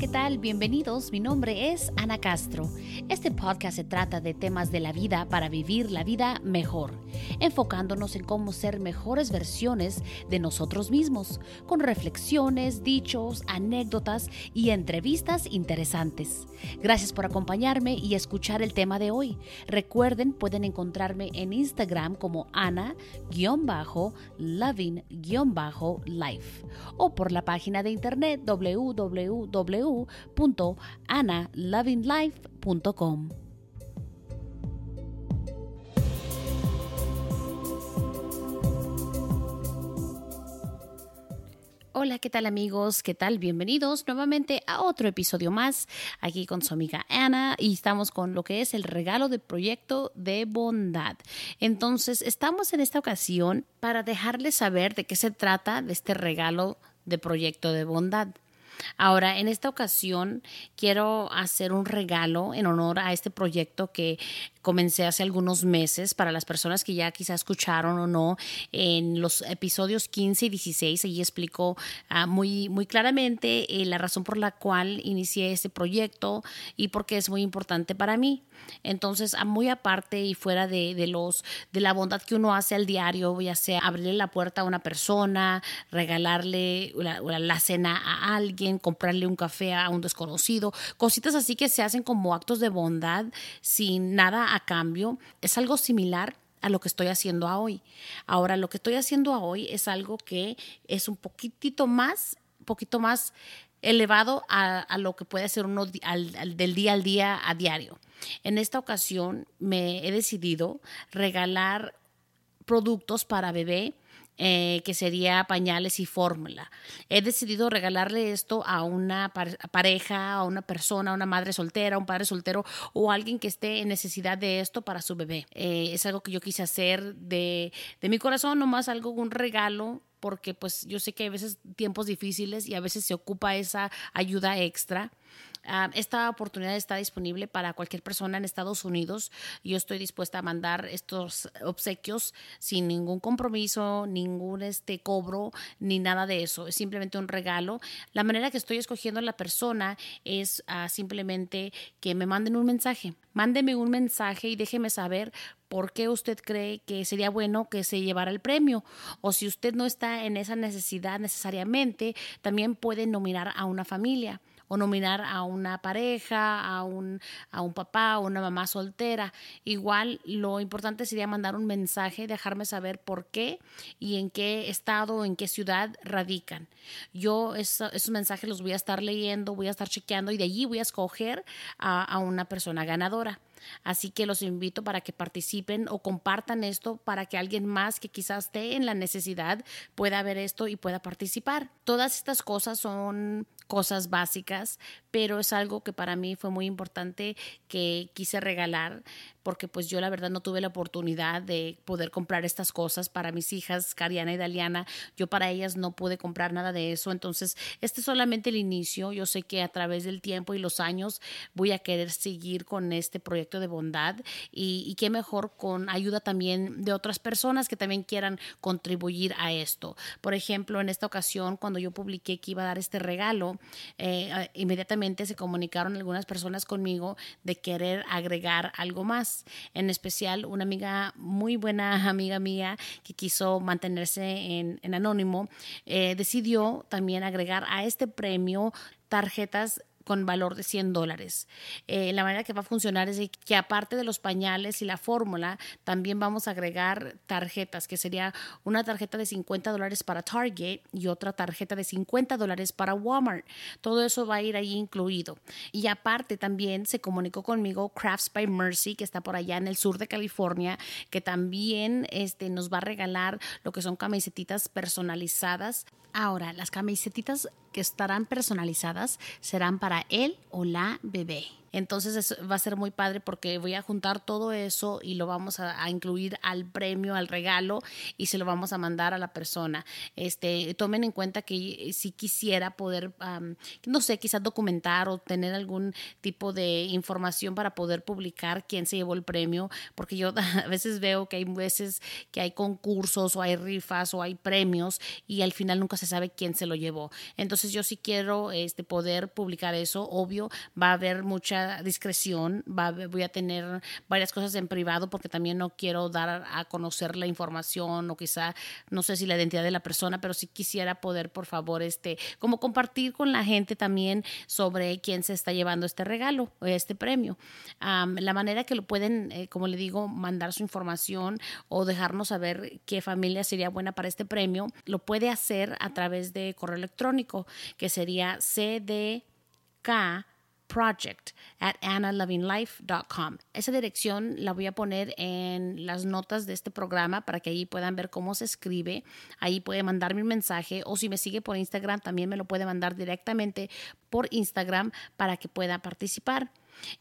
¿qué tal? Bienvenidos. Mi nombre es Ana Castro. Este podcast se trata de temas de la vida para vivir la vida mejor, enfocándonos en cómo ser mejores versiones de nosotros mismos, con reflexiones, dichos, anécdotas y entrevistas interesantes. Gracias por acompañarme y escuchar el tema de hoy. Recuerden, pueden encontrarme en Instagram como Ana-Loving-Life o por la página de internet www www.analovinglife.com. Hola, ¿qué tal amigos? ¿Qué tal? Bienvenidos nuevamente a otro episodio más aquí con su amiga Ana y estamos con lo que es el regalo de proyecto de bondad. Entonces, estamos en esta ocasión para dejarles saber de qué se trata de este regalo de proyecto de bondad. Ahora, en esta ocasión quiero hacer un regalo en honor a este proyecto que comencé hace algunos meses para las personas que ya quizá escucharon o no en los episodios 15 y 16 allí explico ah, muy muy claramente eh, la razón por la cual inicié este proyecto y por qué es muy importante para mí. Entonces muy aparte y fuera de, de los de la bondad que uno hace al diario ya sea abrirle la puerta a una persona regalarle la, la cena a alguien comprarle un café a un desconocido cositas así que se hacen como actos de bondad sin nada a cambio es algo similar a lo que estoy haciendo hoy. Ahora, lo que estoy haciendo hoy es algo que es un poquitito más, poquito más elevado a, lo que puede ser uno del día al día a diario. En esta ocasión me he decidido regalar productos para bebé eh, que sería pañales y fórmula. He decidido regalarle esto a una pareja, a una persona, a una madre soltera, a un padre soltero o alguien que esté en necesidad de esto para su bebé. Eh, es algo que yo quise hacer de, de mi corazón, nomás algo, un regalo porque pues yo sé que hay veces tiempos difíciles y a veces se ocupa esa ayuda extra Ah, esta oportunidad está disponible para cualquier persona en Estados Unidos. Yo estoy dispuesta a mandar estos obsequios sin ningún compromiso, ningún este cobro, ni nada de eso. Es simplemente un regalo. La manera que estoy escogiendo a la persona es ah, simplemente que me manden un mensaje. Mándeme un mensaje y déjeme saber por qué usted cree que sería bueno que se llevara el premio. O si usted no está en esa necesidad necesariamente, también puede nominar a una familia o nominar a una pareja, a un, a un papá o una mamá soltera. Igual lo importante sería mandar un mensaje, dejarme saber por qué y en qué estado o en qué ciudad radican. Yo esos mensajes los voy a estar leyendo, voy a estar chequeando y de allí voy a escoger a, a una persona ganadora. Así que los invito para que participen o compartan esto para que alguien más que quizás esté en la necesidad pueda ver esto y pueda participar. Todas estas cosas son cosas básicas, pero es algo que para mí fue muy importante que quise regalar porque pues yo la verdad no tuve la oportunidad de poder comprar estas cosas para mis hijas, Cariana y Daliana. Yo para ellas no pude comprar nada de eso. Entonces, este es solamente el inicio. Yo sé que a través del tiempo y los años voy a querer seguir con este proyecto de bondad y, qué mejor con ayuda también de otras personas que también quieran contribuir a esto. Por ejemplo, en esta ocasión, cuando yo publiqué que iba a dar este regalo, eh, inmediatamente se comunicaron algunas personas conmigo de querer agregar algo más. En especial, una amiga, muy buena amiga mía, que quiso mantenerse en, anónimo, eh, decidió también agregar a este premio tarjetas con valor de 100 dólares. Eh, la manera que va a funcionar es que aparte de los pañales y la fórmula, también vamos a agregar tarjetas, que sería una tarjeta de 50 dólares para Target y otra tarjeta de 50 dólares para Walmart. Todo eso va a ir ahí incluido. Y aparte también se comunicó conmigo Crafts by Mercy, que está por allá en el sur de California, que también este, nos va a regalar lo que son camisetitas personalizadas. Ahora, las camisetitas que estarán personalizadas serán para él o la bebé. Entonces va a ser muy padre porque voy a juntar todo eso y lo vamos a, incluir al premio, al regalo y se lo vamos a mandar a la persona. Este, tomen en cuenta que si quisiera poder, no sé, quizás documentar o tener algún tipo de información para poder publicar quién se llevó el premio, porque yo a veces veo que hay veces que hay concursos o hay rifas o hay premios y al final nunca se sabe quién se lo llevó. Entonces yo sí quiero este, poder publicar eso, obvio, va a haber mucha discreción, va, voy a tener varias cosas en privado porque también no quiero dar a conocer la información o quizá, no sé si la identidad de la persona, pero sí quisiera poder, por favor, este, como compartir con la gente también sobre quién se está llevando este regalo, este premio. la manera que lo pueden, eh, como le digo, mandar su información o dejarnos saber qué familia sería buena para este premio, lo puede hacer a través de correo electrónico, que sería cdk project at annalovinglife.com. Esa dirección la voy a poner en las notas de este programa para que ahí puedan ver cómo se escribe. Ahí puede mandarme un mensaje o si me sigue por Instagram también me lo puede mandar directamente por Instagram para que pueda participar.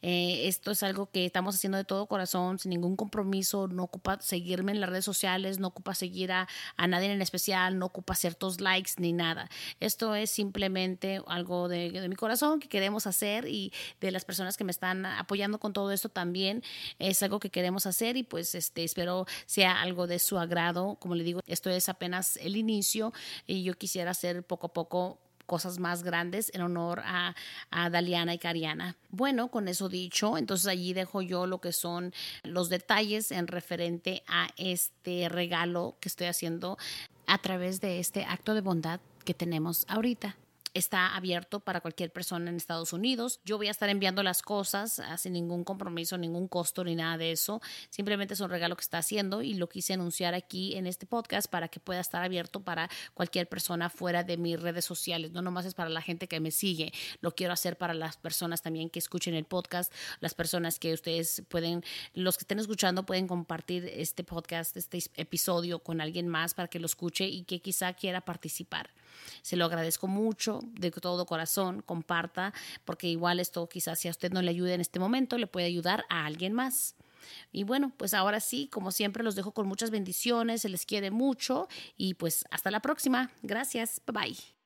Eh, esto es algo que estamos haciendo de todo corazón, sin ningún compromiso, no ocupa seguirme en las redes sociales, no ocupa seguir a, nadie en especial, no ocupa ciertos likes ni nada. Esto es simplemente algo de, mi corazón que queremos hacer y de las personas que me están apoyando con todo esto también es algo que queremos hacer y pues este espero sea algo de su agrado. Como le digo, esto es apenas el inicio y yo quisiera hacer poco a poco cosas más grandes en honor a, a Daliana y Cariana. Bueno, con eso dicho, entonces allí dejo yo lo que son los detalles en referente a este regalo que estoy haciendo a través de este acto de bondad que tenemos ahorita está abierto para cualquier persona en Estados Unidos. Yo voy a estar enviando las cosas ah, sin ningún compromiso, ningún costo ni nada de eso. Simplemente es un regalo que está haciendo y lo quise anunciar aquí en este podcast para que pueda estar abierto para cualquier persona fuera de mis redes sociales. No nomás es para la gente que me sigue, lo quiero hacer para las personas también que escuchen el podcast, las personas que ustedes pueden, los que estén escuchando pueden compartir este podcast, este episodio con alguien más para que lo escuche y que quizá quiera participar. Se lo agradezco mucho de todo corazón, comparta, porque igual esto quizás si a usted no le ayude en este momento, le puede ayudar a alguien más. Y bueno, pues ahora sí, como siempre, los dejo con muchas bendiciones, se les quiere mucho y pues hasta la próxima. Gracias, bye bye.